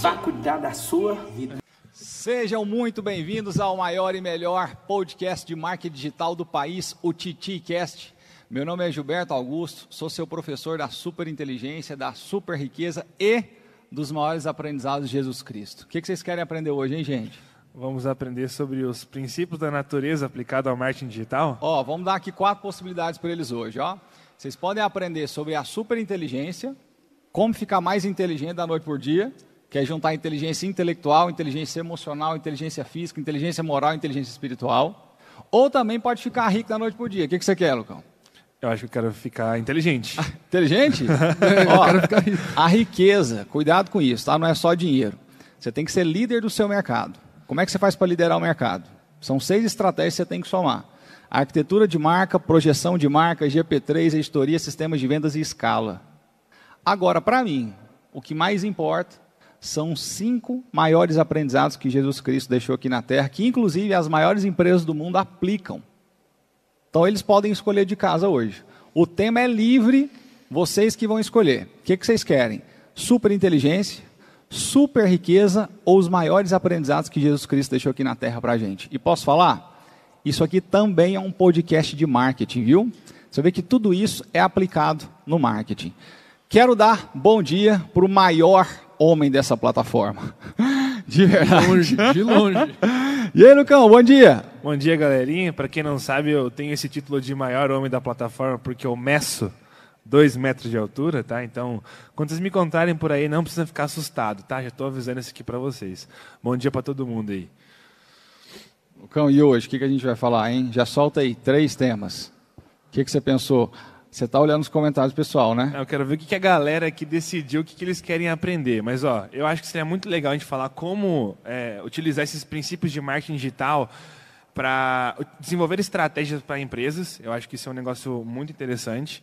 Vá cuidar da sua vida. Sejam muito bem-vindos ao maior e melhor podcast de marketing digital do país, o TitiCast. Meu nome é Gilberto Augusto, sou seu professor da super inteligência, da super riqueza e dos maiores aprendizados de Jesus Cristo. O que vocês querem aprender hoje, hein, gente? Vamos aprender sobre os princípios da natureza aplicado ao marketing digital? Ó, vamos dar aqui quatro possibilidades para eles hoje, ó. Vocês podem aprender sobre a super inteligência, como ficar mais inteligente da noite por dia, que é juntar inteligência intelectual, inteligência emocional, inteligência física, inteligência moral, inteligência espiritual. Ou também pode ficar rico da noite por dia. O que, que você quer, Lucão? Eu acho que eu quero ficar inteligente. Inteligente? Ó, a riqueza, cuidado com isso, tá? Não é só dinheiro. Você tem que ser líder do seu mercado. Como é que você faz para liderar o mercado? São seis estratégias que você tem que somar. Arquitetura de marca, projeção de marca, GP3, editoria, sistemas de vendas e escala. Agora, para mim, o que mais importa são cinco maiores aprendizados que Jesus Cristo deixou aqui na Terra, que inclusive as maiores empresas do mundo aplicam. Então eles podem escolher de casa hoje. O tema é livre, vocês que vão escolher. O que, que vocês querem? Super inteligência, super riqueza ou os maiores aprendizados que Jesus Cristo deixou aqui na Terra para a gente? E posso falar? Isso aqui também é um podcast de marketing, viu? Você vê que tudo isso é aplicado no marketing. Quero dar bom dia para o maior homem dessa plataforma. De verdade. De longe, de longe. E aí, Lucão, bom dia. Bom dia, galerinha. Para quem não sabe, eu tenho esse título de maior homem da plataforma porque eu meço dois metros de altura, tá? Então, quando vocês me contarem por aí, não precisa ficar assustado, tá? Já estou avisando isso aqui para vocês. Bom dia para todo mundo aí. Lucão, e hoje, o que, que a gente vai falar, hein? Já solta aí três temas. O que, que você pensou? Você está olhando os comentários pessoal, né? Eu quero ver o que a galera aqui decidiu, o que eles querem aprender. Mas, ó, eu acho que seria muito legal a gente falar como é, utilizar esses princípios de marketing digital para desenvolver estratégias para empresas. Eu acho que isso é um negócio muito interessante.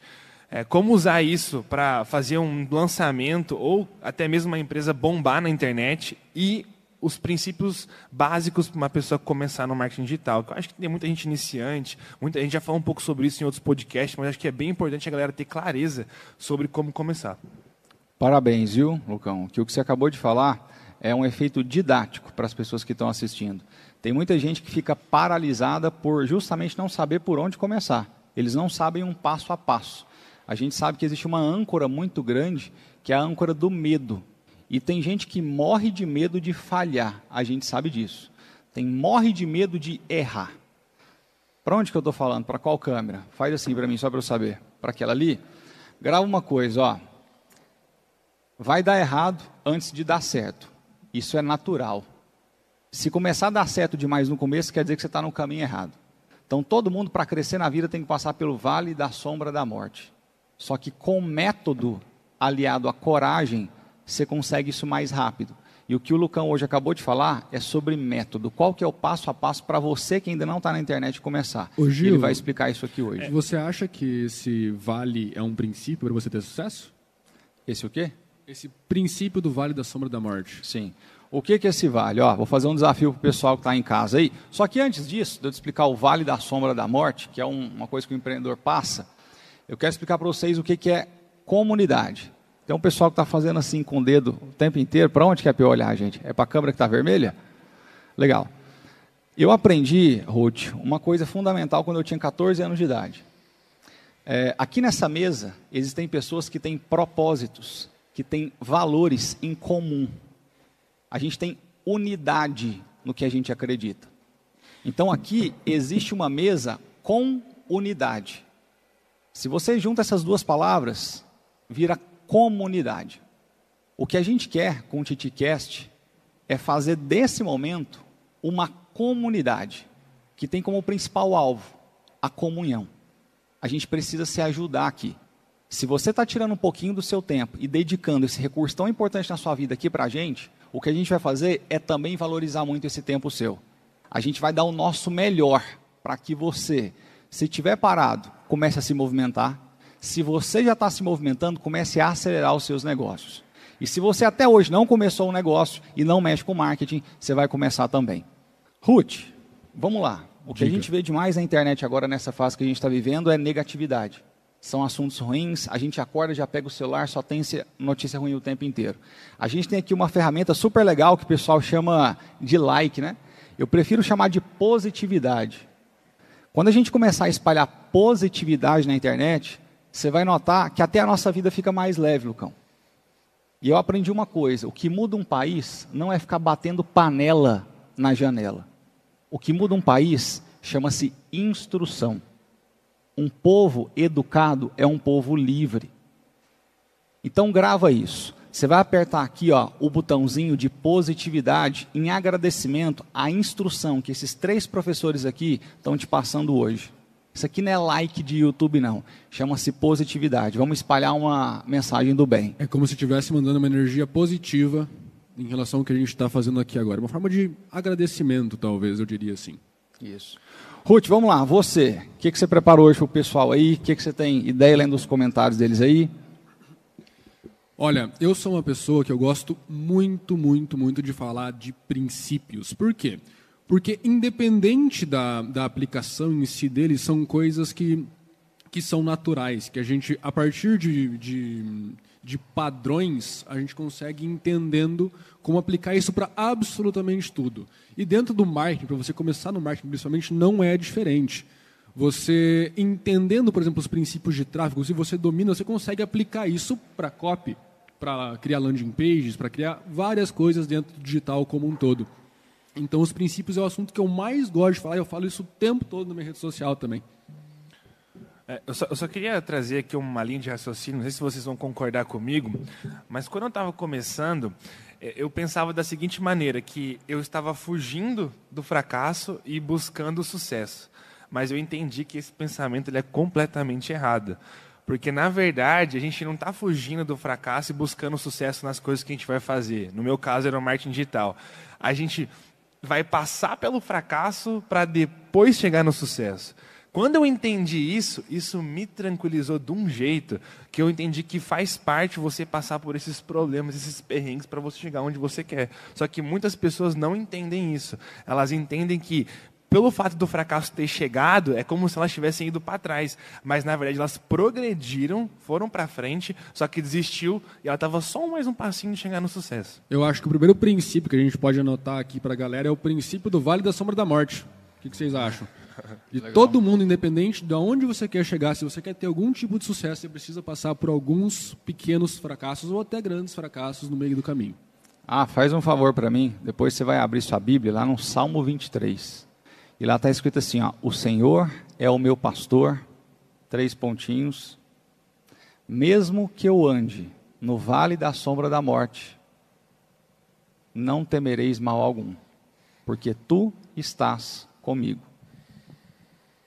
É, como usar isso para fazer um lançamento ou até mesmo uma empresa bombar na internet e os princípios básicos para uma pessoa começar no marketing digital. Eu acho que tem muita gente iniciante, muita gente já falou um pouco sobre isso em outros podcasts, mas acho que é bem importante a galera ter clareza sobre como começar. Parabéns, viu, Lucão? Que o que você acabou de falar é um efeito didático para as pessoas que estão assistindo. Tem muita gente que fica paralisada por justamente não saber por onde começar. Eles não sabem um passo a passo. A gente sabe que existe uma âncora muito grande, que é a âncora do medo. E tem gente que morre de medo de falhar, a gente sabe disso. Tem morre de medo de errar. Para onde que eu estou falando? Para qual câmera? Faz assim para mim, só para eu saber. Para aquela ali? Grava uma coisa, ó. Vai dar errado antes de dar certo. Isso é natural. Se começar a dar certo demais no começo, quer dizer que você está no caminho errado. Então, todo mundo, para crescer na vida, tem que passar pelo vale da sombra da morte. Só que com método aliado à coragem, você consegue isso mais rápido. E o que o Lucão hoje acabou de falar é sobre método. Qual que é o passo a passo para você que ainda não está na internet começar? Ô, Gil, Ele vai explicar isso aqui hoje. Você acha que esse vale é um princípio para você ter sucesso? Esse o quê? Esse princípio do vale da sombra da morte. Sim. O que, que é esse vale? Ó, vou fazer um desafio para o pessoal que está em casa aí. Só que antes disso, de eu te explicar o vale da sombra da morte, que é um, uma coisa que o empreendedor passa, eu quero explicar para vocês o que, que é comunidade. Tem um pessoal que está fazendo assim com o dedo o tempo inteiro. Para onde que é eu olhar, gente? É para a câmera que está vermelha? Legal. Eu aprendi, Ruth, uma coisa fundamental quando eu tinha 14 anos de idade. É, aqui nessa mesa existem pessoas que têm propósitos, que têm valores em comum. A gente tem unidade no que a gente acredita. Então aqui existe uma mesa com unidade. Se você junta essas duas palavras, vira comunidade. O que a gente quer com o TitiCast é fazer desse momento uma comunidade que tem como principal alvo a comunhão. A gente precisa se ajudar aqui. Se você está tirando um pouquinho do seu tempo e dedicando esse recurso tão importante na sua vida aqui para a gente, o que a gente vai fazer é também valorizar muito esse tempo seu. A gente vai dar o nosso melhor para que você, se estiver parado, comece a se movimentar, se você já está se movimentando, comece a acelerar os seus negócios. E se você até hoje não começou um negócio e não mexe com marketing, você vai começar também. Ruth, vamos lá. O que Diga. a gente vê demais na internet agora, nessa fase que a gente está vivendo, é negatividade. São assuntos ruins, a gente acorda, já pega o celular, só tem notícia ruim o tempo inteiro. A gente tem aqui uma ferramenta super legal que o pessoal chama de like, né? Eu prefiro chamar de positividade. Quando a gente começar a espalhar positividade na internet, você vai notar que até a nossa vida fica mais leve, Lucão. E eu aprendi uma coisa: o que muda um país não é ficar batendo panela na janela. O que muda um país chama-se instrução. Um povo educado é um povo livre. Então grava isso. Você vai apertar aqui ó, o botãozinho de positividade em agradecimento à instrução que esses três professores aqui estão te passando hoje. Isso aqui não é like de YouTube, não. Chama-se positividade. Vamos espalhar uma mensagem do bem. É como se estivesse mandando uma energia positiva em relação ao que a gente está fazendo aqui agora. Uma forma de agradecimento, talvez, eu diria assim. Isso. Ruth, vamos lá. Você, o que, que você preparou hoje para o pessoal aí? O que, que você tem ideia lendo os comentários deles aí? Olha, eu sou uma pessoa que eu gosto muito, muito, muito de falar de princípios. Por quê? Porque, independente da, da aplicação em si deles, são coisas que, que são naturais, que a gente, a partir de, de, de padrões, a gente consegue entendendo como aplicar isso para absolutamente tudo. E dentro do marketing, para você começar no marketing principalmente, não é diferente. Você entendendo, por exemplo, os princípios de tráfego, se você domina, você consegue aplicar isso para copy, para criar landing pages, para criar várias coisas dentro do digital como um todo. Então, os princípios é o assunto que eu mais gosto de falar e eu falo isso o tempo todo na minha rede social também. É, eu, só, eu, só, queria trazer aqui uma linha de raciocínio, não sei se vocês vão concordar comigo, mas quando eu estava começando, é, eu pensava da seguinte maneira, que eu estava fugindo do fracasso e buscando o sucesso. Mas eu entendi que esse pensamento ele é completamente errado. Porque, na verdade, a gente não está fugindo do fracasso e buscando sucesso nas coisas que a gente vai fazer. No meu caso, era o marketing digital. A gente vai passar pelo fracasso para depois chegar no sucesso. Quando eu entendi isso, isso me tranquilizou de um jeito que eu entendi que faz parte você passar por esses problemas, esses perrengues para você chegar onde você quer. Só que muitas pessoas não entendem isso. Elas entendem que pelo fato do fracasso ter chegado, é como se elas tivessem ido para trás. Mas, na verdade, elas progrediram, foram para frente, só que desistiu e ela estava só mais um passinho de chegar no sucesso. Eu acho que o primeiro princípio que a gente pode anotar aqui para a galera é o princípio do Vale da Sombra da Morte. O que, que vocês acham? De todo mundo, independente de onde você quer chegar, se você quer ter algum tipo de sucesso, você precisa passar por alguns pequenos fracassos ou até grandes fracassos no meio do caminho. Ah, faz um favor para mim, depois você vai abrir sua Bíblia lá no Salmo 23. E lá está escrito assim: ó, O Senhor é o meu pastor, três pontinhos. Mesmo que eu ande no vale da sombra da morte, não temereis mal algum, porque tu estás comigo.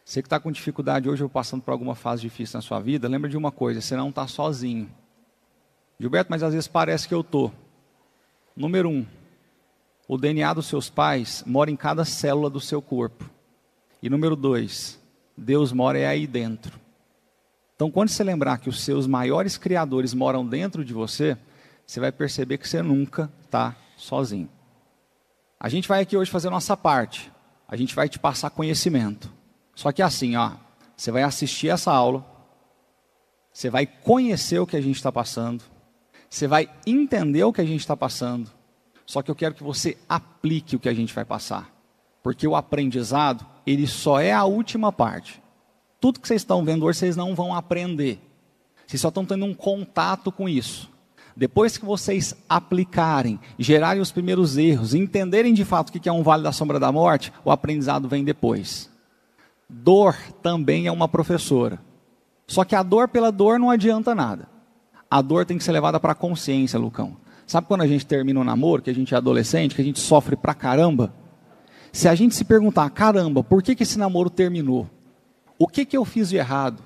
Você que está com dificuldade hoje ou passando por alguma fase difícil na sua vida, lembra de uma coisa: você não está sozinho. Gilberto, mas às vezes parece que eu estou. Número um, o DNA dos seus pais mora em cada célula do seu corpo. E número dois, Deus mora é aí dentro. Então, quando você lembrar que os seus maiores criadores moram dentro de você, você vai perceber que você nunca está sozinho. A gente vai aqui hoje fazer a nossa parte. A gente vai te passar conhecimento. Só que assim, ó, você vai assistir essa aula, você vai conhecer o que a gente está passando, você vai entender o que a gente está passando, só que eu quero que você aplique o que a gente vai passar. Porque o aprendizado, ele só é a última parte. Tudo que vocês estão vendo hoje, vocês não vão aprender. Vocês só estão tendo um contato com isso. Depois que vocês aplicarem, gerarem os primeiros erros, entenderem de fato o que é um vale da sombra da morte, o aprendizado vem depois. Dor também é uma professora. Só que a dor pela dor não adianta nada. A dor tem que ser levada para a consciência, Lucão. Sabe quando a gente termina um namoro, que a gente é adolescente, que a gente sofre pra caramba? Se a gente se perguntar, caramba, por que, que esse namoro terminou? O que, que eu fiz de errado?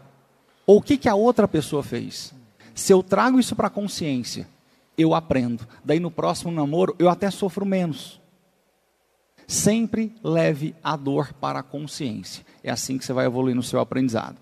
Ou o que, que a outra pessoa fez? Se eu trago isso para a consciência, eu aprendo. Daí no próximo namoro, eu até sofro menos. Sempre leve a dor para a consciência. É assim que você vai evoluir no seu aprendizado.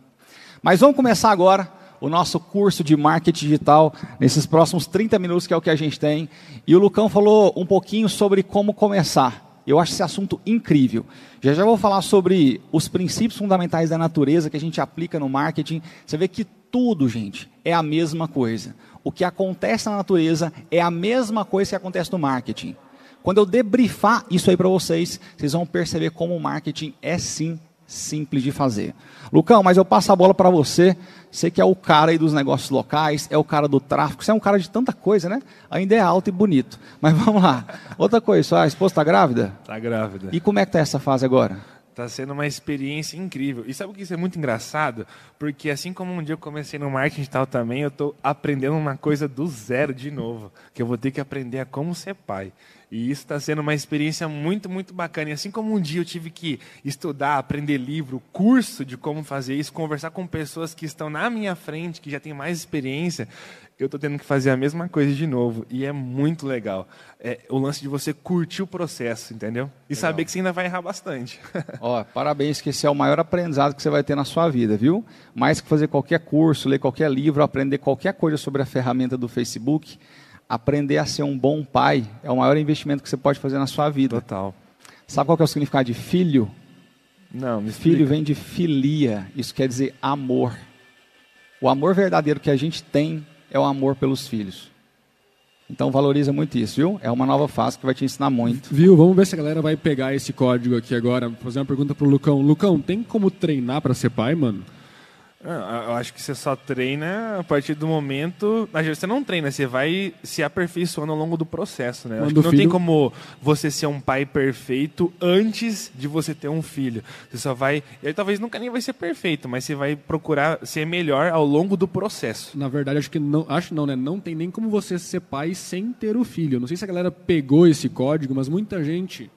Mas vamos começar agora o nosso curso de marketing digital nesses próximos 30 minutos, que é o que a gente tem. E o Lucão falou um pouquinho sobre como começar. Eu acho esse assunto incrível. Já já vou falar sobre os princípios fundamentais da natureza que a gente aplica no marketing. Você vê que tudo, gente, é a mesma coisa. O que acontece na natureza é a mesma coisa que acontece no marketing. Quando eu debriefar isso aí para vocês, vocês vão perceber como o marketing é sim simples de fazer. Lucão, mas eu passo a bola para você. Você que é o cara aí dos negócios locais, é o cara do tráfico, você é um cara de tanta coisa, né? Ainda é alto e bonito. Mas vamos lá. Outra coisa, sua esposa está grávida? Está grávida. E como é que está essa fase agora? Está sendo uma experiência incrível. E sabe o que isso é muito engraçado? Porque assim como um dia eu comecei no marketing digital também, eu estou aprendendo uma coisa do zero de novo. Que eu vou ter que aprender a como ser pai. E isso está sendo uma experiência muito, muito bacana. E assim como um dia eu tive que estudar, aprender livro, curso de como fazer isso, conversar com pessoas que estão na minha frente, que já têm mais experiência, eu estou tendo que fazer a mesma coisa de novo. E é muito legal. É o lance de você curtir o processo, entendeu? E legal. saber que você ainda vai errar bastante. Ó, parabéns, que esse é o maior aprendizado que você vai ter na sua vida, viu? Mais que fazer qualquer curso, ler qualquer livro, aprender qualquer coisa sobre a ferramenta do Facebook aprender a ser um bom pai é o maior investimento que você pode fazer na sua vida. Total. Sabe qual é o significado de filho? Não, me Filho vem de filia, isso quer dizer amor. O amor verdadeiro que a gente tem é o amor pelos filhos. Então valoriza muito isso, viu? É uma nova fase que vai te ensinar muito. Viu? Vamos ver se a galera vai pegar esse código aqui agora. Vou fazer uma pergunta pro Lucão. Lucão, tem como treinar para ser pai, mano? Ah, eu acho que você só treina a partir do momento. Você não treina, você vai se aperfeiçoando ao longo do processo, né? Acho que não filho... tem como você ser um pai perfeito antes de você ter um filho. Você só vai. Ele talvez nunca nem vai ser perfeito, mas você vai procurar ser melhor ao longo do processo. Na verdade, acho que não. Acho não, né? Não tem nem como você ser pai sem ter o filho. Não sei se a galera pegou esse código, mas muita gente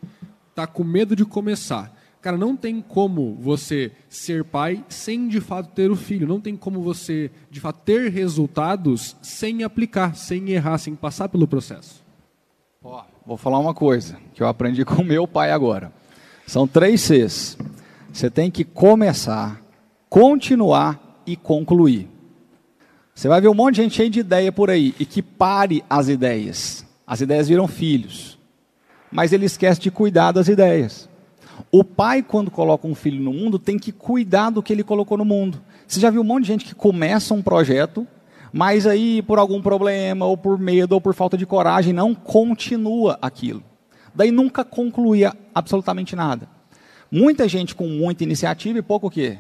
tá com medo de começar. Cara, não tem como você ser pai sem de fato ter o filho. Não tem como você de fato ter resultados sem aplicar, sem errar, sem passar pelo processo. Ó, vou falar uma coisa que eu aprendi com meu pai agora. São três Cs. Você tem que começar, continuar e concluir. Você vai ver um monte de gente cheia de ideia por aí e que pare as ideias. As ideias viram filhos. Mas ele esquece de cuidar das ideias. O pai, quando coloca um filho no mundo, tem que cuidar do que ele colocou no mundo. Você já viu um monte de gente que começa um projeto, mas aí, por algum problema, ou por medo, ou por falta de coragem, não continua aquilo. Daí nunca concluía absolutamente nada. Muita gente com muita iniciativa e pouco o quê?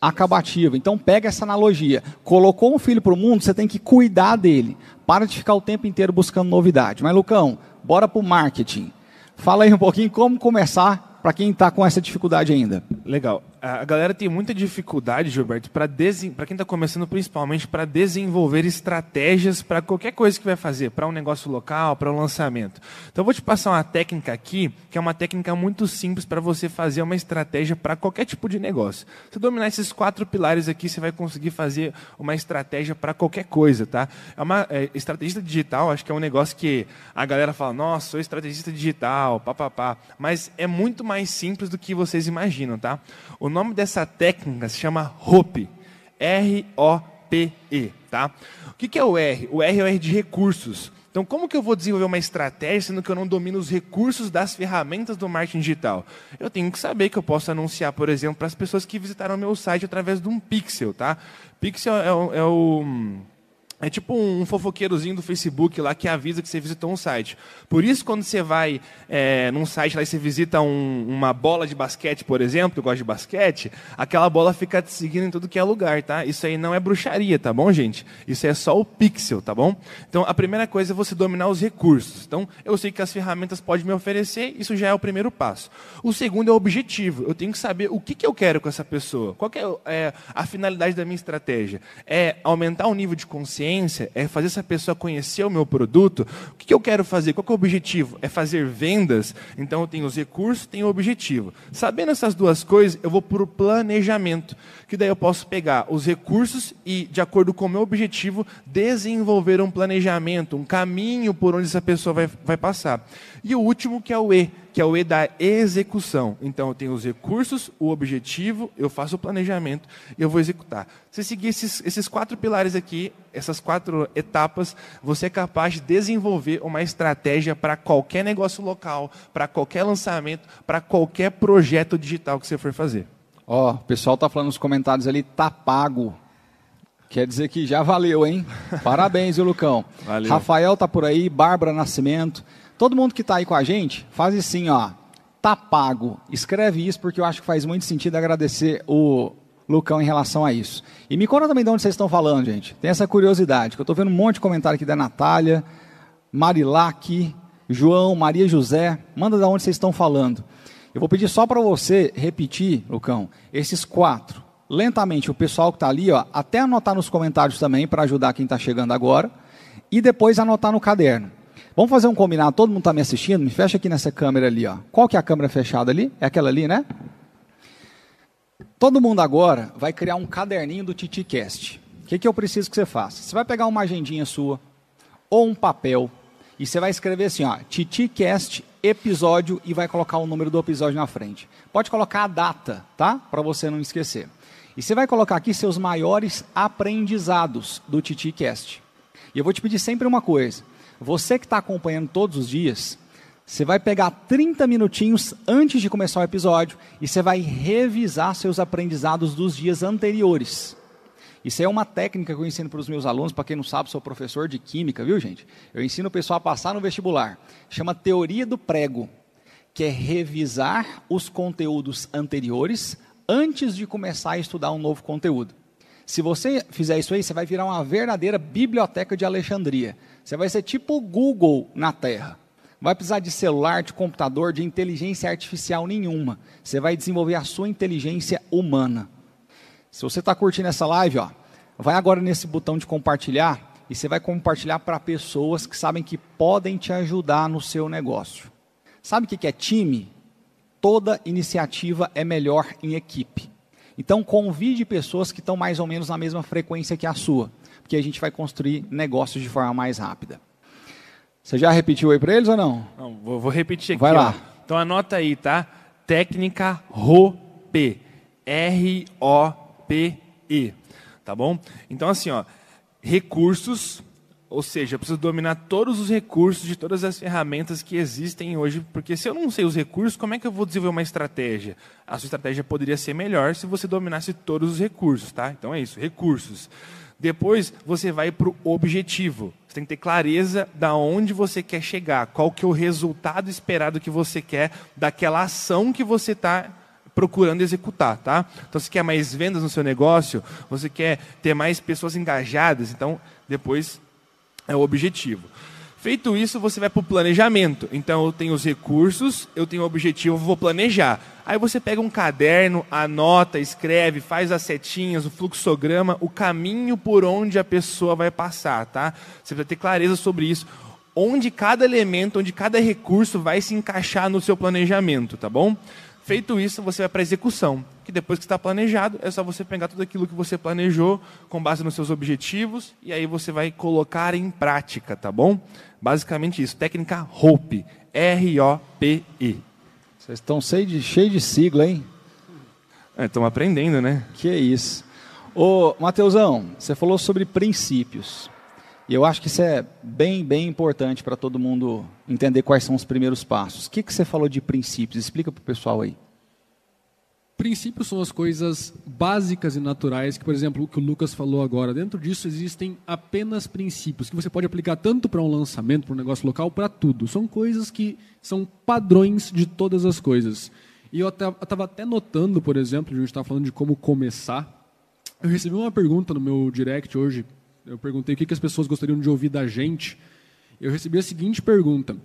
Acabativa. Então pega essa analogia. Colocou um filho para o mundo, você tem que cuidar dele. Para de ficar o tempo inteiro buscando novidade. Mas, Lucão, bora para o marketing. Fala aí um pouquinho como começar para quem está com essa dificuldade ainda? Legal. A galera tem muita dificuldade, Gilberto, para quem está começando principalmente para desenvolver estratégias para qualquer coisa que vai fazer, para um negócio local, para um lançamento. Então, eu vou te passar uma técnica aqui, que é uma técnica muito simples para você fazer uma estratégia para qualquer tipo de negócio. Se dominar esses quatro pilares aqui, você vai conseguir fazer uma estratégia para qualquer coisa, tá? É uma é, estrategista digital, acho que é um negócio que a galera fala, nossa, sou estrategista digital, papapá. Mas é muito mais simples do que vocês imaginam, tá? O nome dessa técnica se chama ROPE. R-O-P-E, tá? O que é o R? O R é o R de recursos. Então, como que eu vou desenvolver uma estratégia sendo que eu não domino os recursos das ferramentas do marketing digital? Eu tenho que saber que eu posso anunciar, por exemplo, para as pessoas que visitaram meu site através de um pixel, tá? Pixel é o, é o é tipo um fofoqueirozinho do Facebook lá que avisa que você visitou um site. Por isso, quando você vai é, num site lá e você visita um, uma bola de basquete, por exemplo, eu gosto de basquete, aquela bola fica te seguindo em tudo que é lugar, tá? Isso aí não é bruxaria, tá bom, gente? Isso é só o pixel, tá bom? Então, a primeira coisa é você dominar os recursos. Então, eu sei que as ferramentas podem me oferecer, isso já é o primeiro passo. O segundo é o objetivo. Eu tenho que saber o que, que eu quero com essa pessoa. Qual é, é a finalidade da minha estratégia? É aumentar o nível de consciência é fazer essa pessoa conhecer o meu produto. O que eu quero fazer? Qual é o objetivo? É fazer vendas. Então eu tenho os recursos, tenho o objetivo. Sabendo essas duas coisas, eu vou para o planejamento, que daí eu posso pegar os recursos e, de acordo com o meu objetivo, desenvolver um planejamento, um caminho por onde essa pessoa vai, vai passar. E o último que é o E, que é o E da execução. Então eu tenho os recursos, o objetivo, eu faço o planejamento e eu vou executar. Se seguir esses, esses quatro pilares aqui, essas quatro etapas, você é capaz de desenvolver uma estratégia para qualquer negócio local, para qualquer lançamento, para qualquer projeto digital que você for fazer. Ó, o pessoal tá falando nos comentários ali, tá pago. Quer dizer que já valeu, hein? Parabéns, viu, Lucão? Valeu. Rafael tá por aí, Bárbara Nascimento. Todo mundo que está aí com a gente, faz assim, ó. Tá pago. Escreve isso porque eu acho que faz muito sentido agradecer o Lucão em relação a isso. E me conta também de onde vocês estão falando, gente. Tem essa curiosidade, que eu estou vendo um monte de comentário aqui da Natália, Marilac, João, Maria José. Manda de onde vocês estão falando. Eu vou pedir só para você repetir, Lucão, esses quatro. Lentamente, o pessoal que está ali, ó, até anotar nos comentários também, para ajudar quem está chegando agora. E depois anotar no caderno. Vamos fazer um combinado, todo mundo está me assistindo? Me fecha aqui nessa câmera ali. Ó. Qual que é a câmera fechada ali? É aquela ali, né? Todo mundo agora vai criar um caderninho do TitiCast. O que, que eu preciso que você faça? Você vai pegar uma agendinha sua, ou um papel, e você vai escrever assim, ó, TitiCast episódio e vai colocar o número do episódio na frente. Pode colocar a data, tá? Para você não esquecer. E você vai colocar aqui seus maiores aprendizados do TitiCast. E eu vou te pedir sempre uma coisa. Você que está acompanhando todos os dias, você vai pegar 30 minutinhos antes de começar o episódio e você vai revisar seus aprendizados dos dias anteriores. Isso é uma técnica que eu ensino para os meus alunos, para quem não sabe, sou professor de química, viu gente? Eu ensino o pessoal a passar no vestibular. Chama teoria do prego, que é revisar os conteúdos anteriores antes de começar a estudar um novo conteúdo. Se você fizer isso aí, você vai virar uma verdadeira biblioteca de Alexandria. Você vai ser tipo o Google na Terra. Não vai precisar de celular, de computador, de inteligência artificial nenhuma. Você vai desenvolver a sua inteligência humana. Se você está curtindo essa live, ó, vai agora nesse botão de compartilhar e você vai compartilhar para pessoas que sabem que podem te ajudar no seu negócio. Sabe o que é time? Toda iniciativa é melhor em equipe. Então convide pessoas que estão mais ou menos na mesma frequência que a sua, porque a gente vai construir negócios de forma mais rápida. Você já repetiu aí para eles ou não? Não, vou, vou repetir aqui. Vai lá. Ó. Então anota aí, tá? Técnica ROPE. R-O-P-E. Tá bom? Então assim, ó, recursos, ou seja, eu preciso dominar todos os recursos de todas as ferramentas que existem hoje, porque se eu não sei os recursos, como é que eu vou desenvolver uma estratégia? A sua estratégia poderia ser melhor se você dominasse todos os recursos, tá? Então é isso, recursos. Depois você vai para o objetivo. Você tem que ter clareza da onde você quer chegar, qual que é o resultado esperado que você quer daquela ação que você está procurando executar, tá? Então, você quer mais vendas no seu negócio, você quer ter mais pessoas engajadas, então depois é o objetivo. Feito isso, você vai para o planejamento. Então, eu tenho os recursos, eu tenho o objetivo, vou planejar. Aí você pega um caderno, anota, escreve, faz as setinhas, o fluxograma, o caminho por onde a pessoa vai passar, tá? Você vai ter clareza sobre isso. Onde cada elemento, onde cada recurso vai se encaixar no seu planejamento, tá bom? Feito isso, você vai para a execução, que depois que está planejado, é só você pegar tudo aquilo que você planejou com base nos seus objetivos e aí você vai colocar em prática, tá bom? Basicamente isso, técnica ROPE, R-O-P-E. Vocês estão cheio de, cheio de sigla, hein? Estamos é, aprendendo, né? Que isso. Ô, Mateusão, você falou sobre princípios. E eu acho que isso é bem, bem importante para todo mundo entender quais são os primeiros passos. O que, que você falou de princípios? Explica para o pessoal aí. Princípios são as coisas básicas e naturais que, por exemplo, o que o Lucas falou agora. Dentro disso existem apenas princípios que você pode aplicar tanto para um lançamento, para um negócio local, para tudo. São coisas que são padrões de todas as coisas. E eu estava até notando, por exemplo, a gente estava falando de como começar. Eu recebi uma pergunta no meu direct hoje eu perguntei o que, que as pessoas gostariam de ouvir da gente. Eu recebi a seguinte pergunta: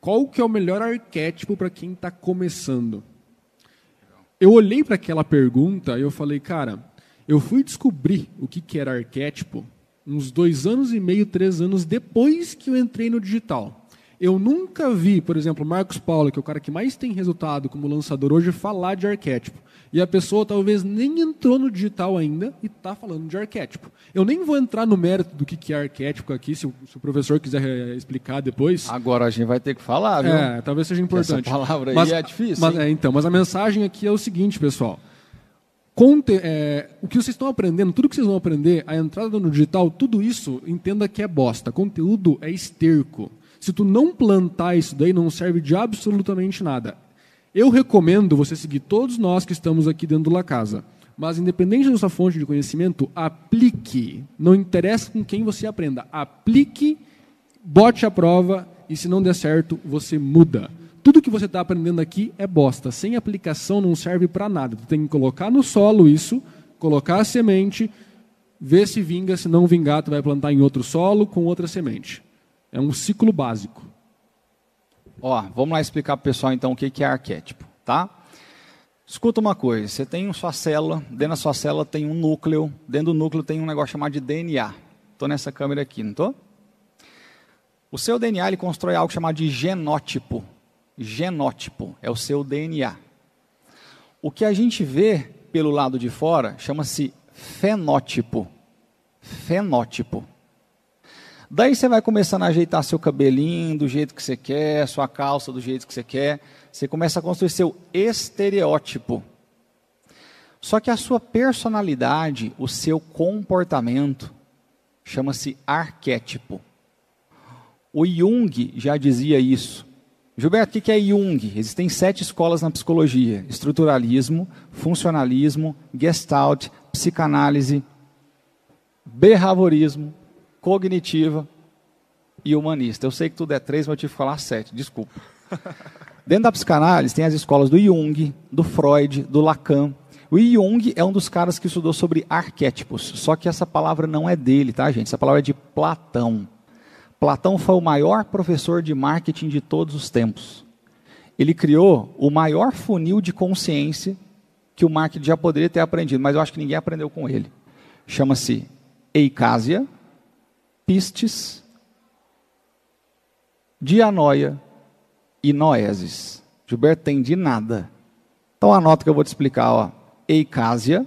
Qual que é o melhor arquétipo para quem está começando? Eu olhei para aquela pergunta e eu falei, cara, eu fui descobrir o que, que era arquétipo uns dois anos e meio, três anos depois que eu entrei no digital. Eu nunca vi, por exemplo, Marcos Paulo, que é o cara que mais tem resultado como lançador hoje, falar de arquétipo. E a pessoa talvez nem entrou no digital ainda e está falando de arquétipo. Eu nem vou entrar no mérito do que é arquétipo aqui, se o, se o professor quiser eh, explicar depois. Agora a gente vai ter que falar, viu? É, talvez seja importante. Essa palavra aí mas, é difícil. Mas, é, então, mas a mensagem aqui é o seguinte, pessoal. Conte, é, o que vocês estão aprendendo, tudo que vocês vão aprender, a entrada no digital, tudo isso, entenda que é bosta. Conteúdo é esterco. Se tu não plantar isso daí, não serve de absolutamente nada. Eu recomendo você seguir todos nós que estamos aqui dentro da casa. Mas, independente da sua fonte de conhecimento, aplique. Não interessa com quem você aprenda. Aplique, bote a prova e, se não der certo, você muda. Tudo que você está aprendendo aqui é bosta. Sem aplicação não serve para nada. Tu tem que colocar no solo isso, colocar a semente, ver se vinga. Se não vingar, tu vai plantar em outro solo com outra semente. É um ciclo básico. Ó, vamos lá explicar para o pessoal então o que que é arquétipo, tá? Escuta uma coisa, você tem sua célula, dentro da sua célula tem um núcleo, dentro do núcleo tem um negócio chamado de DNA. Estou nessa câmera aqui, não estou? O seu DNA ele constrói algo chamado de genótipo. Genótipo é o seu DNA. O que a gente vê pelo lado de fora chama-se fenótipo. Fenótipo. Daí você vai começando a ajeitar seu cabelinho do jeito que você quer, sua calça do jeito que você quer. Você começa a construir seu estereótipo. Só que a sua personalidade, o seu comportamento, chama-se arquétipo. O Jung já dizia isso. Gilberto, o que é Jung? Existem sete escolas na psicologia: estruturalismo, funcionalismo, gestalt, psicanálise, behaviorismo, cognitiva e humanista. Eu sei que tudo é três, mas eu tive que falar sete, desculpa. Dentro da psicanálise tem as escolas do Jung, do Freud, do Lacan. O Jung é um dos caras que estudou sobre arquétipos, só que essa palavra não é dele, tá, gente? Essa palavra é de Platão. Platão foi o maior professor de marketing de todos os tempos. Ele criou o maior funil de consciência que o marketing já poderia ter aprendido, mas eu acho que ninguém aprendeu com ele. Chama-se Eicásia, pistes, dianoia e noeses. Gilberto tem de nada. Então anota que eu vou te explicar, ó. Eicásia,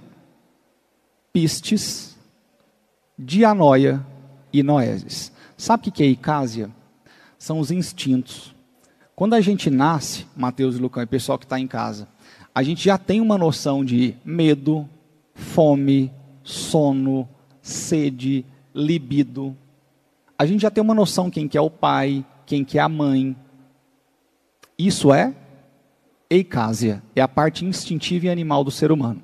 pistes, dianoia e noeses. Sabe o que é eicásia? São os instintos. Quando a gente nasce, Mateus e Lucão e pessoal que está em casa, a gente já tem uma noção de medo, fome, sono, sede, libido. A gente já tem uma noção quem que é o pai, quem que é a mãe. Isso é eicásia, é a parte instintiva e animal do ser humano.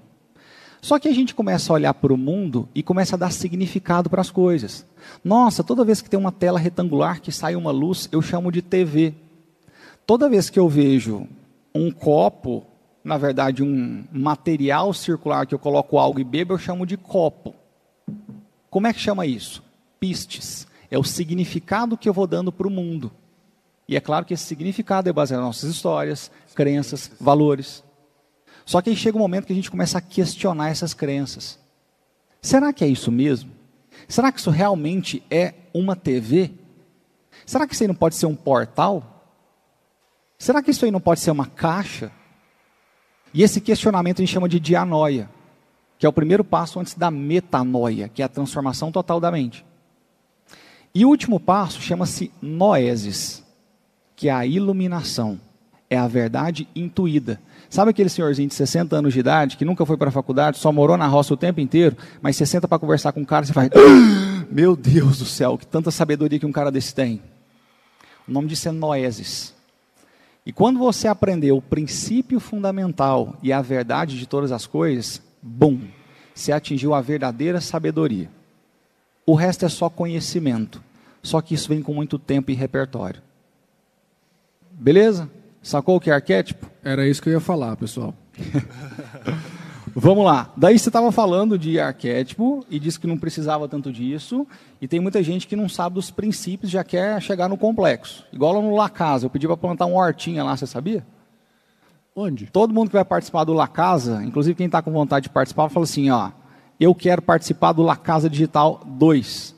Só que a gente começa a olhar para o mundo e começa a dar significado para as coisas. Nossa, toda vez que tem uma tela retangular que sai uma luz, eu chamo de TV. Toda vez que eu vejo um copo, na verdade um material circular que eu coloco algo e bebo, eu chamo de copo. Como é que chama isso? Pistes. É o significado que eu vou dando para o mundo. E é claro que esse significado é baseado nas nossas histórias, crenças, valores. Só que aí chega um momento que a gente começa a questionar essas crenças. Será que é isso mesmo? Será que isso realmente é uma TV? Será que isso aí não pode ser um portal? Será que isso aí não pode ser uma caixa? E esse questionamento a gente chama de dianoia, que é o primeiro passo antes da metanoia, que é a transformação total da mente. E o último passo chama-se noeses, que é a iluminação, é a verdade intuída. Sabe aquele senhorzinho de 60 anos de idade que nunca foi para a faculdade, só morou na roça o tempo inteiro, mas você senta para conversar com um cara e você faz: ah, Meu Deus do céu, que tanta sabedoria que um cara desse tem. O nome disso é noeses. E quando você aprender o princípio fundamental e a verdade de todas as coisas, bum, você atingiu a verdadeira sabedoria. O resto é só conhecimento. Só que isso vem com muito tempo e repertório. Beleza? Sacou o que é arquétipo? Era isso que eu ia falar, pessoal. Vamos lá. Daí você estava falando de arquétipo e disse que não precisava tanto disso. E tem muita gente que não sabe dos princípios, já quer chegar no complexo. Igual lá no La Casa. Eu pedi para plantar uma hortinha lá, você sabia? Onde? Todo mundo que vai participar do La Casa, inclusive quem está com vontade de participar, fala assim: ó, eu quero participar do La Casa Digital 2.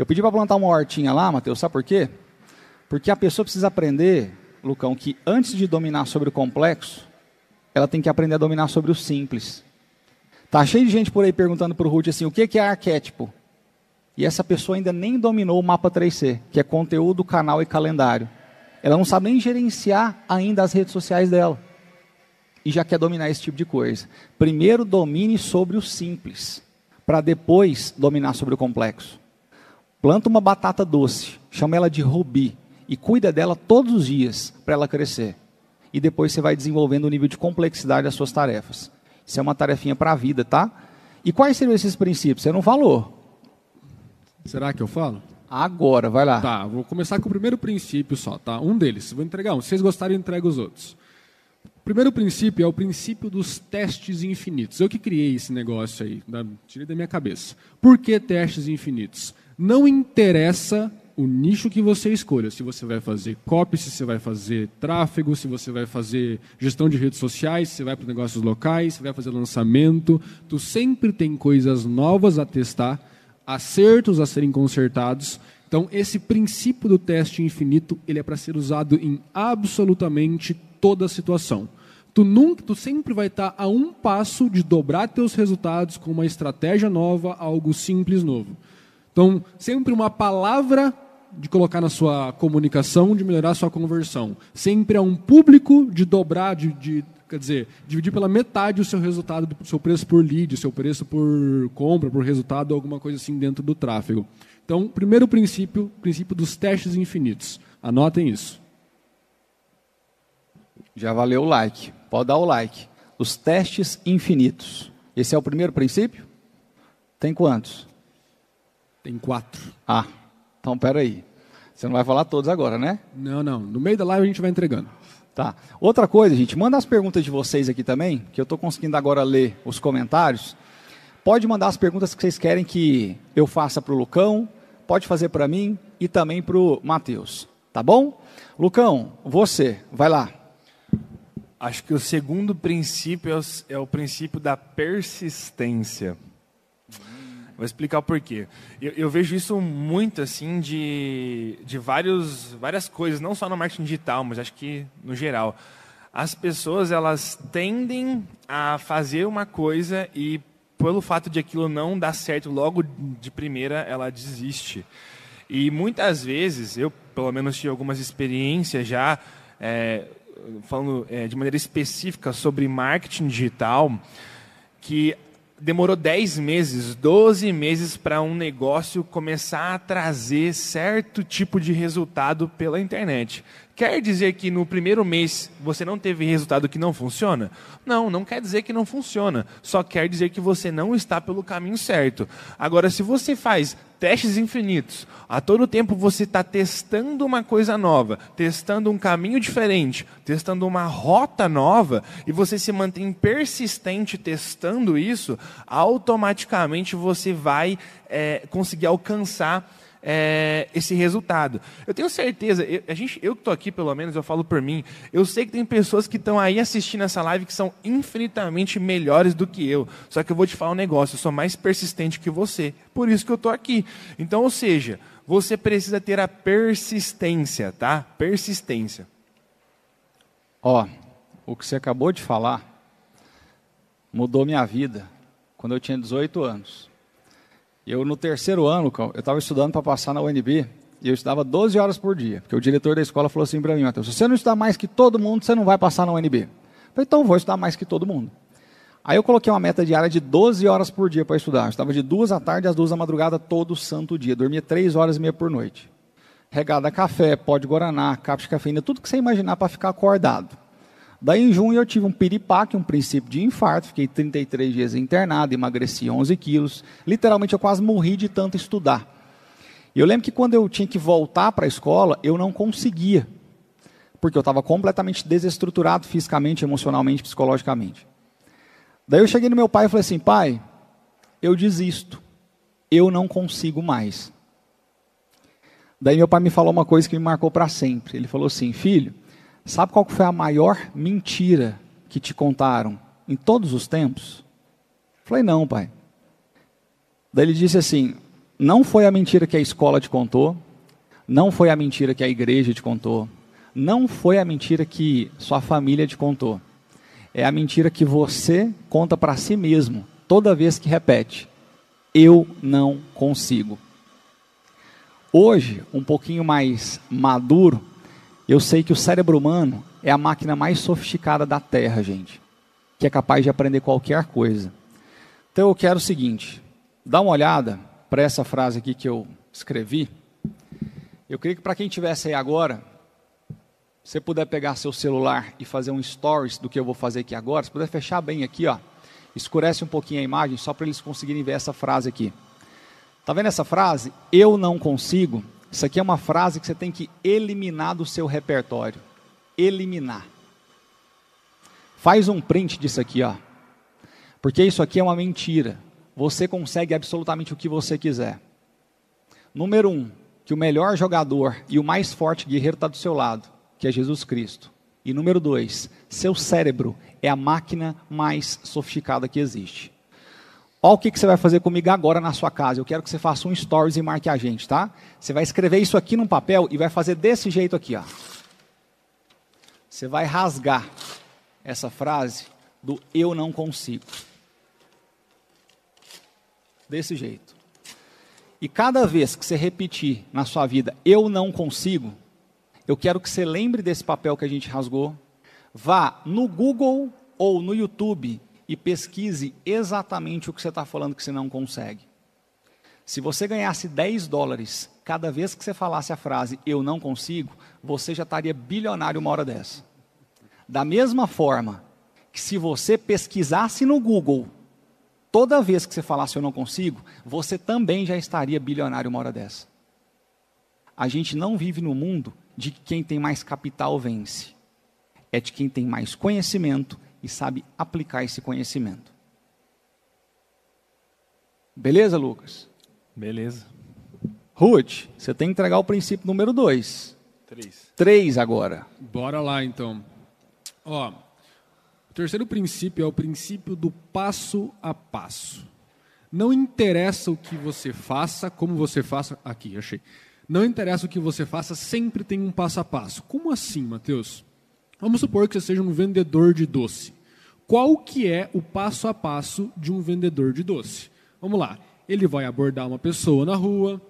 Eu pedi para plantar uma hortinha lá, Matheus, sabe por quê? Porque a pessoa precisa aprender, Lucão, que antes de dominar sobre o complexo, ela tem que aprender a dominar sobre o simples. Tá cheio de gente por aí perguntando para o Ruth assim, o que é arquétipo? E essa pessoa ainda nem dominou o mapa 3C, que é conteúdo, canal e calendário. Ela não sabe nem gerenciar ainda as redes sociais dela. E já quer dominar esse tipo de coisa. Primeiro domine sobre o simples, para depois dominar sobre o complexo. Planta uma batata doce, chama ela de rubi e cuida dela todos os dias para ela crescer. E depois você vai desenvolvendo o nível de complexidade das suas tarefas. Isso é uma tarefinha para a vida, tá? E quais seriam esses princípios? Você não falou. Será que eu falo? Agora, vai lá. Tá, vou começar com o primeiro princípio só, tá? Um deles. Vou entregar um. Se vocês gostarem, eu entrego os outros. O primeiro princípio é o princípio dos testes infinitos. Eu que criei esse negócio aí, da, tirei da minha cabeça. Por que testes infinitos? Não interessa o nicho que você escolha. Se você vai fazer copy, se você vai fazer tráfego, se você vai fazer gestão de redes sociais, se você vai para negócios locais, se vai fazer lançamento. Tu sempre tem coisas novas a testar acertos a serem consertados. Então, esse princípio do teste infinito, ele é para ser usado em absolutamente toda situação. Tu nunca, tu sempre vai estar a um passo de dobrar teus resultados com uma estratégia nova, algo simples novo. Então, sempre uma palavra de colocar na sua comunicação, de melhorar a sua conversão. Sempre é um público de dobrar, de, de Quer dizer, dividir pela metade o seu resultado, o seu preço por lead, o seu preço por compra, por resultado, alguma coisa assim dentro do tráfego. Então, primeiro princípio, princípio dos testes infinitos. Anotem isso. Já valeu o like. Pode dar o like. Os testes infinitos. Esse é o primeiro princípio? Tem quantos? Tem quatro. Ah, então peraí. Você não vai falar todos agora, né? Não, não. No meio da live a gente vai entregando. Tá. Outra coisa, gente, manda as perguntas de vocês aqui também, que eu estou conseguindo agora ler os comentários. Pode mandar as perguntas que vocês querem que eu faça para o Lucão, pode fazer para mim e também para o Matheus. Tá bom? Lucão, você, vai lá. Acho que o segundo princípio é o, é o princípio da persistência. Vou explicar o porquê. Eu, eu, vejo isso muito assim de, de vários, várias coisas, não só no marketing digital, mas acho que no geral. As pessoas elas tendem a fazer uma coisa e pelo fato de aquilo não dar certo logo de primeira, ela desiste. E muitas vezes, eu pelo menos tive algumas experiências já, é, falando é, de maneira específica sobre marketing digital, que demorou 10 meses, 12 meses para um negócio começar a trazer certo tipo de resultado pela internet. Quer dizer que no primeiro mês você não teve resultado que não funciona? Não, não quer dizer que não funciona. Só quer dizer que você não está pelo caminho certo. Agora, se você faz testes infinitos. A todo tempo você está testando uma coisa nova, testando um caminho diferente, testando uma rota nova, e você se mantém persistente testando isso, automaticamente você vai é, conseguir alcançar é, esse resultado. Eu tenho certeza, eu, a gente, eu que estou aqui, pelo menos, eu falo por mim, eu sei que tem pessoas que estão aí assistindo essa live que são infinitamente melhores do que eu. Só que eu vou te falar um negócio, eu sou mais persistente que você. Por isso que eu estou aqui. Então, ou seja, você precisa ter a persistência, tá? Persistência. Ó, o que você acabou de falar mudou minha vida quando eu tinha 18 anos. Eu, no terceiro ano, eu estava estudando para passar na UNB, e eu estudava 12 horas por dia, porque o diretor da escola falou assim para mim, Matheus, se você não estudar mais que todo mundo, você não vai passar na UNB. Eu falei, então vou estudar mais que todo mundo. Aí eu coloquei uma meta diária de 12 horas por dia para estudar. Eu estava de duas à tarde às duas da madrugada todo santo dia. Dormia três horas e meia por noite. Regada a café, pó de guaraná, capa de cafeína, tudo que você imaginar para ficar acordado. Daí em junho eu tive um piripaque, um princípio de infarto, fiquei 33 dias internado, emagreci 11 quilos. Literalmente eu quase morri de tanto estudar. E eu lembro que quando eu tinha que voltar para a escola, eu não conseguia. Porque eu estava completamente desestruturado fisicamente, emocionalmente, psicologicamente. Daí eu cheguei no meu pai e falei assim: pai, eu desisto. Eu não consigo mais. Daí meu pai me falou uma coisa que me marcou para sempre. Ele falou assim: filho, Sabe qual foi a maior mentira que te contaram em todos os tempos? Falei, não, pai. Daí ele disse assim: não foi a mentira que a escola te contou, Não foi a mentira que a igreja te contou. Não foi a mentira que sua família te contou. É a mentira que você conta para si mesmo toda vez que repete: Eu não consigo. Hoje, um pouquinho mais maduro, eu sei que o cérebro humano é a máquina mais sofisticada da Terra, gente, que é capaz de aprender qualquer coisa. Então eu quero o seguinte: dá uma olhada para essa frase aqui que eu escrevi. Eu queria que para quem estivesse aí agora, você puder pegar seu celular e fazer um stories do que eu vou fazer aqui agora, se puder fechar bem aqui, ó, escurece um pouquinho a imagem só para eles conseguirem ver essa frase aqui. Tá vendo essa frase? Eu não consigo. Isso aqui é uma frase que você tem que eliminar do seu repertório. Eliminar. Faz um print disso aqui, ó. Porque isso aqui é uma mentira. Você consegue absolutamente o que você quiser. Número um, que o melhor jogador e o mais forte guerreiro está do seu lado, que é Jesus Cristo. E número dois, seu cérebro é a máquina mais sofisticada que existe. Olha o que, que você vai fazer comigo agora na sua casa. Eu quero que você faça um stories e marque a gente, tá? Você vai escrever isso aqui num papel e vai fazer desse jeito aqui, ó. Você vai rasgar essa frase do eu não consigo. Desse jeito. E cada vez que você repetir na sua vida, eu não consigo, eu quero que você lembre desse papel que a gente rasgou. Vá no Google ou no YouTube e pesquise exatamente o que você está falando que você não consegue. Se você ganhasse 10 dólares cada vez que você falasse a frase eu não consigo, você já estaria bilionário uma hora dessa. Da mesma forma que se você pesquisasse no Google toda vez que você falasse eu não consigo, você também já estaria bilionário uma hora dessa. A gente não vive no mundo de quem tem mais capital vence. É de quem tem mais conhecimento e sabe aplicar esse conhecimento. Beleza, Lucas? Beleza. Ruth, você tem que entregar o princípio número 2. Três. Três agora. Bora lá então. Ó, o terceiro princípio é o princípio do passo a passo. Não interessa o que você faça, como você faça. Aqui, achei. Não interessa o que você faça, sempre tem um passo a passo. Como assim, Mateus? Vamos supor que você seja um vendedor de doce. Qual que é o passo a passo de um vendedor de doce? Vamos lá. Ele vai abordar uma pessoa na rua,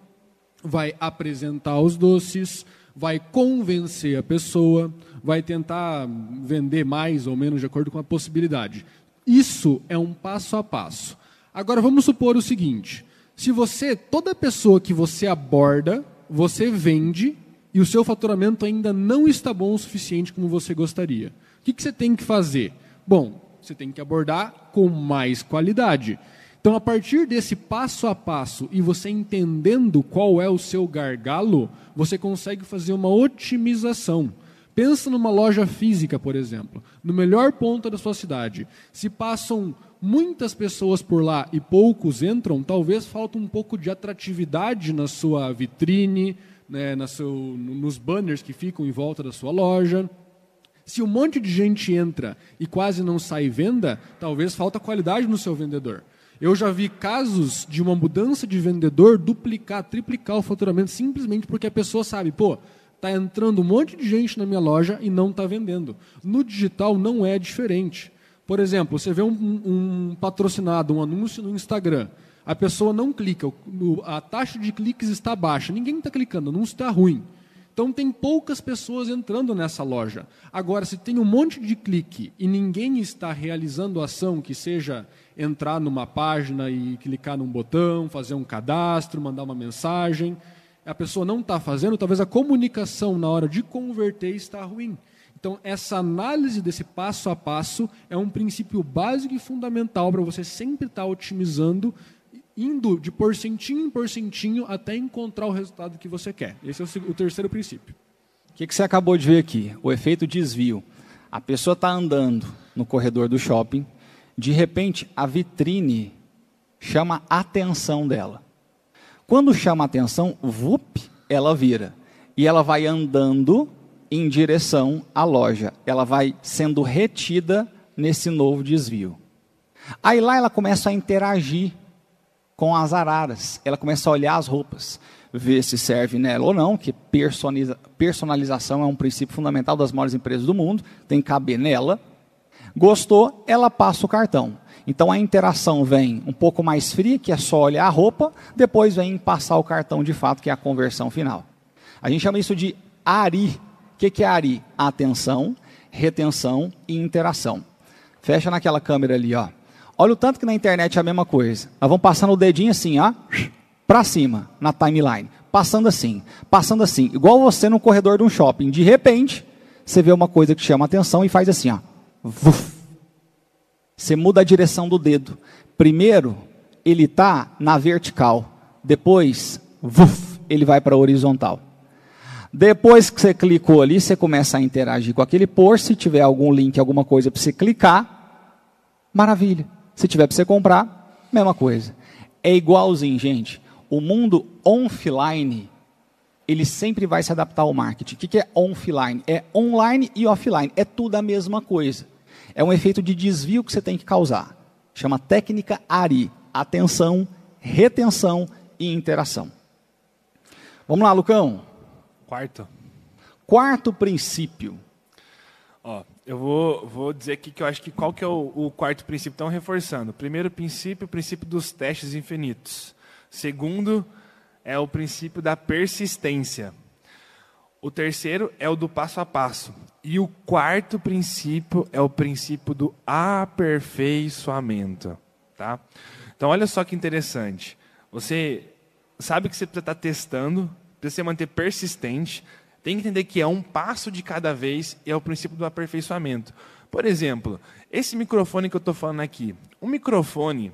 vai apresentar os doces, vai convencer a pessoa, vai tentar vender mais ou menos de acordo com a possibilidade. Isso é um passo a passo. Agora vamos supor o seguinte: se você, toda pessoa que você aborda, você vende e o seu faturamento ainda não está bom o suficiente como você gostaria. O que, que você tem que fazer? Bom, você tem que abordar com mais qualidade. Então, a partir desse passo a passo e você entendendo qual é o seu gargalo, você consegue fazer uma otimização. Pensa numa loja física, por exemplo, no melhor ponto da sua cidade. Se passam muitas pessoas por lá e poucos entram, talvez falta um pouco de atratividade na sua vitrine, né, na seu, nos banners que ficam em volta da sua loja. Se um monte de gente entra e quase não sai venda, talvez falta qualidade no seu vendedor. Eu já vi casos de uma mudança de vendedor duplicar, triplicar o faturamento simplesmente porque a pessoa sabe, pô, está entrando um monte de gente na minha loja e não está vendendo. No digital não é diferente. Por exemplo, você vê um, um, patrocinado, um anúncio no Instagram, a pessoa não clica, a taxa de cliques está baixa, ninguém está clicando, o anúncio está ruim. Então tem poucas pessoas entrando nessa loja. Agora, se tem um monte de clique e ninguém está realizando ação que seja entrar numa página e clicar num botão, fazer um cadastro, mandar uma mensagem, a pessoa não está fazendo, talvez a comunicação na hora de converter está ruim. Então, essa análise desse passo a passo é um princípio básico e fundamental para você sempre estar tá otimizando indo de porcentinho em porcentinho até encontrar o resultado que você quer. Esse é o, terceiro princípio. O que, que você acabou de ver aqui? O efeito desvio. A pessoa está andando no corredor do shopping, de repente a vitrine chama a atenção dela. Quando chama a atenção, vup, ela vira. E ela vai andando em direção à loja. Ela vai sendo retida nesse novo desvio. Aí lá ela começa a interagir com as araras. Ela começa a olhar as roupas. ver se serve nela ou não, que personalização é um princípio fundamental das maiores empresas do mundo, tem que caber nela. Gostou, ela passa o cartão. Então a interação vem um pouco mais fria, que é só olhar a roupa, depois vem passar o cartão de fato, que é a conversão final. A gente chama isso de ARI. O que é ARI? Atenção, retenção e interação. Fecha naquela câmera ali, ó. Olha o tanto que na internet é a mesma coisa. Nós vamos passando o dedinho assim, ó, para cima, na timeline. Passando assim, passando assim. Igual você no corredor de um shopping. De repente, você vê uma coisa que chama atenção e faz assim, ó. Vuf. Você muda a direção do dedo. Primeiro, ele está na vertical. Depois, vuf, ele vai para a horizontal. Depois que você clicou ali, você começa a interagir com aquele post. Se tiver algum link, alguma coisa para você clicar, maravilha. Se tiver para você comprar, mesma coisa. É igualzinho, gente. O mundo offline, ele sempre vai se adaptar ao marketing. O que é offline? É online e offline. É tudo a mesma coisa. É um efeito de desvio que você tem que causar. Chama técnica ARI. Atenção, retenção e interação. Vamos lá, Lucão. Quarto. Quarto princípio. Ó, eu vou, vou dizer aqui que eu acho que qual que é o, o quarto princípio? Estão reforçando. Primeiro princípio, o princípio dos testes infinitos. Segundo, é o princípio da persistência. O terceiro é o do passo a passo. E o quarto princípio é o princípio do aperfeiçoamento. Tá? Então, olha só que interessante. Você sabe que você precisa estar testando, precisa se manter persistente, tem que entender que é um passo de cada vez e é o princípio do aperfeiçoamento. Por exemplo, esse microfone que eu estou falando aqui, um microfone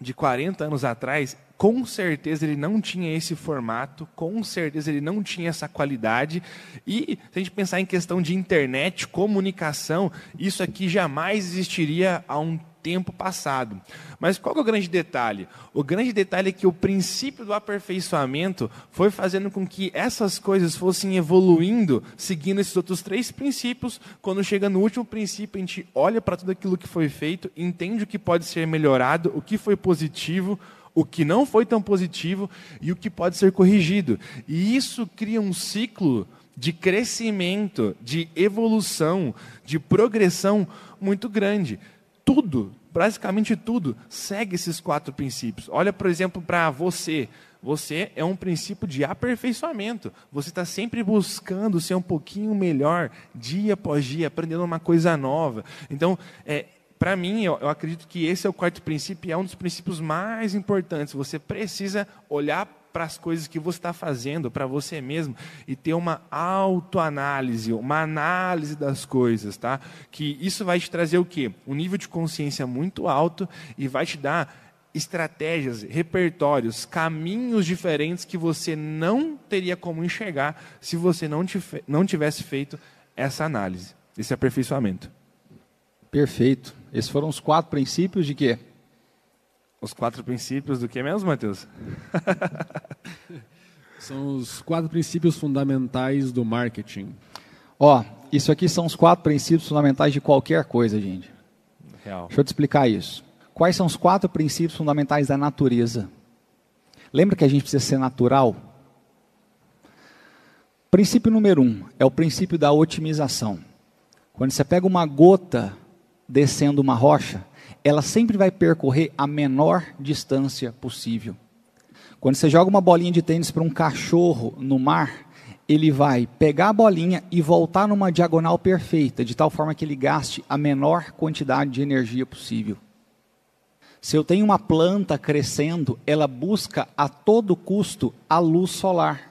de 40 anos atrás, com certeza ele não tinha esse formato, com certeza ele não tinha essa qualidade. E se a gente pensar em questão de internet, comunicação, isso aqui jamais existiria há um tempo passado. Mas qual é o grande detalhe? O grande detalhe é que o princípio do aperfeiçoamento foi fazendo com que essas coisas fossem evoluindo, seguindo esses outros três princípios. Quando chega no último princípio, a gente olha para tudo aquilo que foi feito, entende o que pode ser melhorado, o que foi positivo, o que não foi tão positivo e o que pode ser corrigido. E isso cria um ciclo de crescimento, de evolução, de progressão muito grande tudo, basicamente tudo, segue esses quatro princípios. Olha, por exemplo, para você. Você é um princípio de aperfeiçoamento. Você está sempre buscando ser um pouquinho melhor, dia após dia, aprendendo uma coisa nova. Então, é, para mim, eu, eu, acredito que esse é o quarto princípio e é um dos princípios mais importantes. Você precisa olhar para as coisas que você está fazendo para você mesmo e ter uma autoanálise, uma análise das coisas, tá? Que isso vai te trazer o quê? Um nível de consciência muito alto e vai te dar estratégias, repertórios, caminhos diferentes que você não teria como enxergar se você não, não tivesse feito essa análise, esse aperfeiçoamento. Perfeito. Esses foram os quatro princípios de quê? Os quatro princípios do que mesmo, Matheus? são os quatro princípios fundamentais do marketing. Ó, isso aqui são os quatro princípios fundamentais de qualquer coisa, gente. Real. Deixa eu te explicar isso. Quais são os quatro princípios fundamentais da natureza? Lembra que a gente precisa ser natural? Princípio número um é o princípio da otimização. Quando você pega uma gota descendo uma rocha, ela sempre vai percorrer a menor distância possível. Quando você joga uma bolinha de tênis para um cachorro no mar, ele vai pegar a bolinha e voltar numa diagonal perfeita, de tal forma que ele gaste a menor quantidade de energia possível. Se eu tenho uma planta crescendo, ela busca a todo custo a luz solar.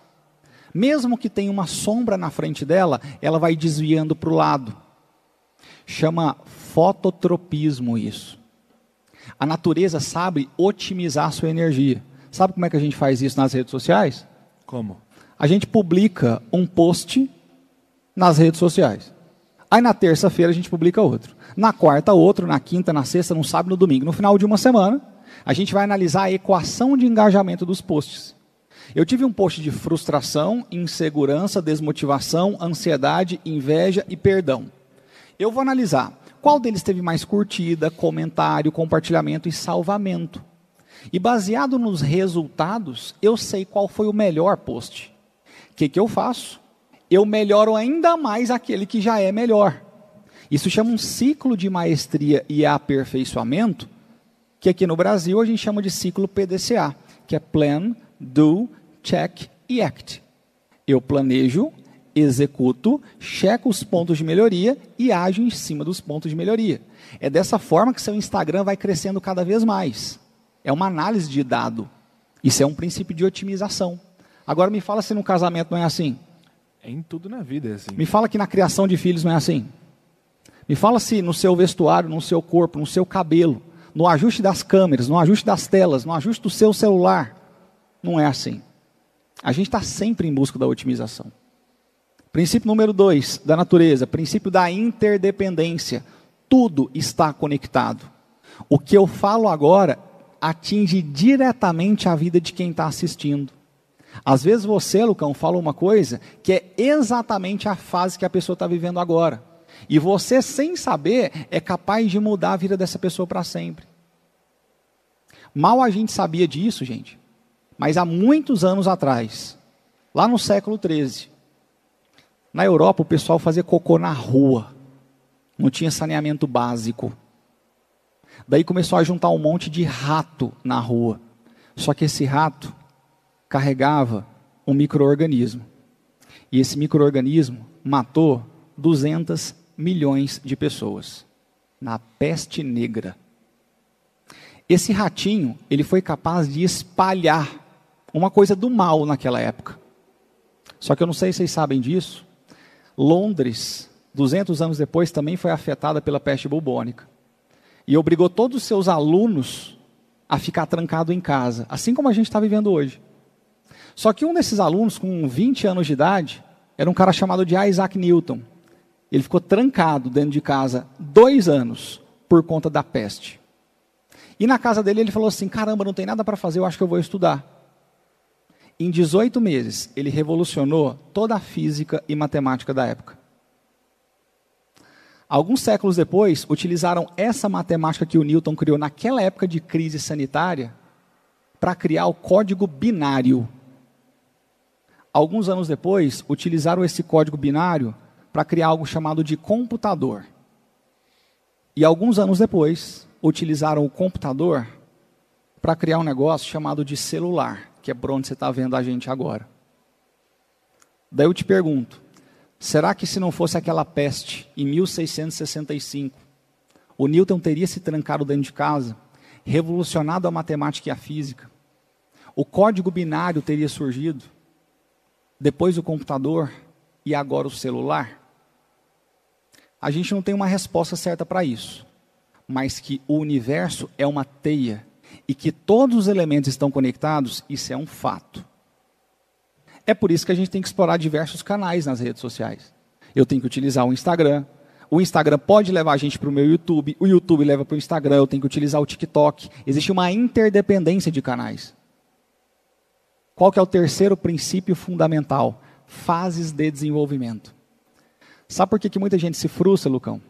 Mesmo que tenha uma sombra na frente dela, ela vai desviando para o lado. Chama fototropismo isso. A natureza sabe otimizar a sua energia. Sabe como é que a gente faz isso nas redes sociais? Como? A gente publica um post nas redes sociais. Aí na terça-feira a gente publica outro. Na quarta, outro. Na quinta, na sexta, no sábado, no domingo. No final de uma semana, a gente vai analisar a equação de engajamento dos posts. Eu tive um post de frustração, insegurança, desmotivação, ansiedade, inveja e perdão. Eu vou analisar qual deles teve mais curtida, comentário, compartilhamento e salvamento? E baseado nos resultados, eu sei qual foi o melhor post. O que, que eu faço? Eu melhoro ainda mais aquele que já é melhor. Isso chama um ciclo de maestria e aperfeiçoamento, que aqui no Brasil a gente chama de ciclo PDCA, que é Plan, Do, Check e Act. Eu planejo, executo, checo os pontos de melhoria e ajo em cima dos pontos de melhoria. É dessa forma que seu Instagram vai crescendo cada vez mais. É uma análise de dado. Isso é um princípio de otimização. Agora me fala se no casamento não é assim. É em tudo na vida é assim. Me fala que na criação de filhos não é assim. Me fala se no seu vestuário, no seu corpo, no seu cabelo, no ajuste das câmeras, no ajuste das telas, no ajuste do seu celular, não é assim. A gente está sempre em busca da otimização. Princípio número dois da natureza, princípio da interdependência. Tudo está conectado. O que eu falo agora atinge diretamente a vida de quem está assistindo. Às vezes você, Lucão, fala uma coisa que é exatamente a fase que a pessoa está vivendo agora. E você, sem saber, é capaz de mudar a vida dessa pessoa para sempre. Mal a gente sabia disso, gente. Mas há muitos anos atrás, lá no século XIII, na Europa o pessoal fazia cocô na rua. Não tinha saneamento básico. Daí começou a juntar um monte de rato na rua. Só que esse rato carregava um microorganismo. E esse microorganismo matou 200 milhões de pessoas na peste negra. Esse ratinho, ele foi capaz de espalhar uma coisa do mal naquela época. Só que eu não sei se vocês sabem disso. Londres, 200 anos depois, também foi afetada pela peste bubônica. E obrigou todos os seus alunos a ficar trancado em casa, assim como a gente está vivendo hoje. Só que um desses alunos, com 20 anos de idade, era um cara chamado de Isaac Newton. Ele ficou trancado dentro de casa dois anos por conta da peste. E na casa dele ele falou assim: caramba, não tem nada para fazer, eu acho que eu vou estudar. Em 18 meses, ele revolucionou toda a física e matemática da época. Alguns séculos depois, utilizaram essa matemática que o Newton criou naquela época de crise sanitária para criar o código binário. Alguns anos depois, utilizaram esse código binário para criar algo chamado de computador. E alguns anos depois, utilizaram o computador para criar um negócio chamado de celular, que é por onde você está vendo a gente agora. Daí eu te pergunto: será que se não fosse aquela peste em 1665, o Newton teria se trancado dentro de casa, revolucionado a matemática e a física? O código binário teria surgido? Depois o computador e agora o celular? A gente não tem uma resposta certa para isso, mas que o universo é uma teia e que todos os elementos estão conectados, isso é um fato. É por isso que a gente tem que explorar diversos canais nas redes sociais. Eu tenho que utilizar o Instagram. O Instagram pode levar a gente para o meu YouTube. O YouTube leva para o Instagram. Eu tenho que utilizar o TikTok. Existe uma interdependência de canais. Qual que é o terceiro princípio fundamental? Fases de desenvolvimento. Sabe por que, que muita gente se frustra, Lucão?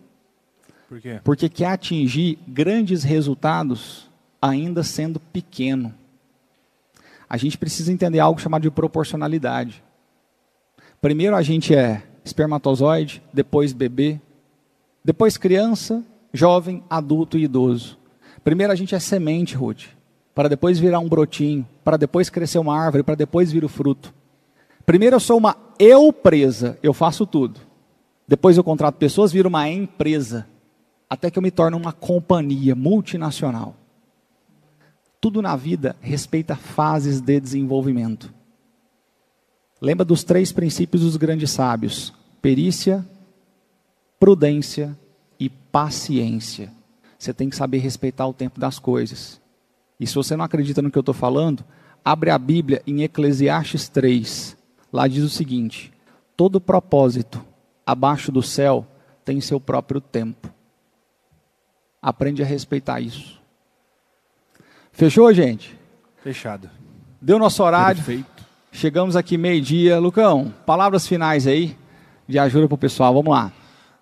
Por quê? Porque quer atingir grandes resultados ainda sendo pequeno. A gente precisa entender algo chamado de proporcionalidade. Primeiro a gente é espermatozoide, depois bebê, depois criança, jovem, adulto e idoso. Primeiro a gente é semente, Ruth, para depois virar um brotinho, para depois crescer uma árvore, para depois vir o fruto. Primeiro eu sou uma eu presa, eu faço tudo. Depois eu contrato pessoas, viro uma empresa, até que eu me torne uma companhia multinacional. Tudo na vida respeita fases de desenvolvimento. Lembra dos três princípios dos grandes sábios: perícia, prudência e paciência. Você tem que saber respeitar o tempo das coisas. E se você não acredita no que eu estou falando, abre a Bíblia em Eclesiastes 3. Lá diz o seguinte: todo propósito abaixo do céu tem seu próprio tempo. Aprende a respeitar isso. Fechou, gente? Fechado. Deu nosso horário. Perfeito. Chegamos aqui meio-dia. Lucão, palavras finais aí de ajuda para o pessoal. Vamos lá.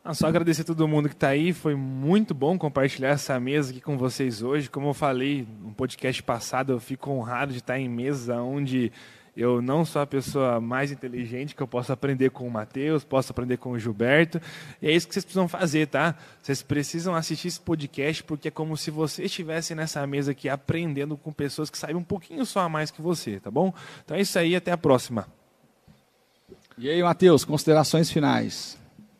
Ah, só agradecer a todo mundo que está aí. Foi muito bom compartilhar essa mesa aqui com vocês hoje. Como eu falei no podcast passado, eu fico honrado de estar em mesa onde eu não sou a pessoa mais inteligente que eu posso aprender com o Matheus, posso aprender com o Gilberto. E é isso que vocês precisam fazer, tá? Vocês precisam assistir esse podcast porque é como se vocês estivessem nessa mesa aqui aprendendo com pessoas que sabem um pouquinho só a mais que você, tá bom? Então é isso aí, até a próxima. E aí, Matheus, considerações finais.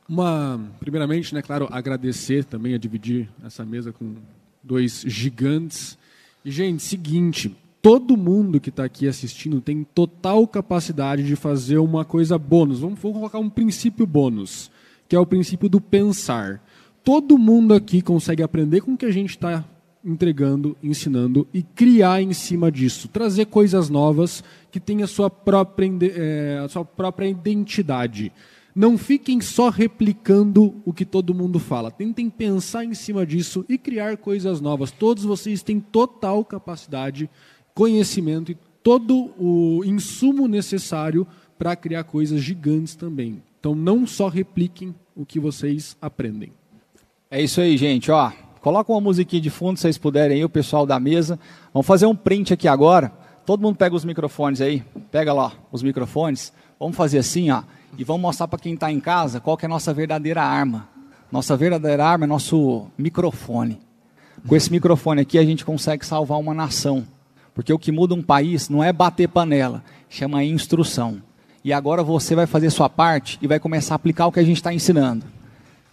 Uma, primeiramente, né, claro, agradecer também a dividir essa mesa com dois gigantes. E, gente, seguinte, todo mundo que está aqui assistindo tem total capacidade de fazer uma coisa bônus. Vamos, vamos colocar um princípio bônus, que é o princípio do pensar. Todo mundo aqui consegue aprender com o que a gente está entregando, ensinando e criar em cima disso, trazer coisas novas que tenham a sua própria, é, a sua própria identidade. Não fiquem só replicando o que todo mundo fala. Tentem pensar em cima disso e criar coisas novas. Todos vocês têm total capacidade, conhecimento e todo o insumo necessário para criar coisas gigantes também. Então não só repliquem o que vocês aprendem. É isso aí, gente. Ó, coloca uma musiquinha de fundo, se vocês puderem aí, o pessoal da mesa. Vamos fazer um print aqui agora. Todo mundo pega os microfones aí. Pega lá os microfones. Vamos fazer assim, ó e vamos mostrar para quem está em casa qual é a nossa verdadeira arma. Nossa verdadeira arma é nosso microfone. Com esse microfone aqui a gente consegue salvar uma nação. Porque o que muda um país não é bater panela, chama instrução. E agora você vai fazer sua parte e vai começar a aplicar o que a gente está ensinando.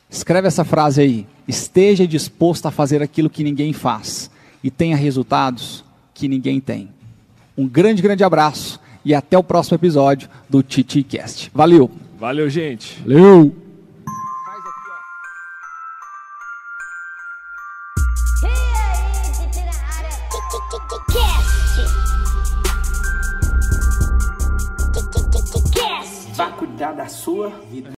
Escreve essa frase aí. Esteja disposto a fazer aquilo que ninguém faz e tenha resultados que ninguém tem. Um grande, grande abraço e até o próximo episódio do TitiCast. Valeu! Valeu, gente! Valeu! Sua vida.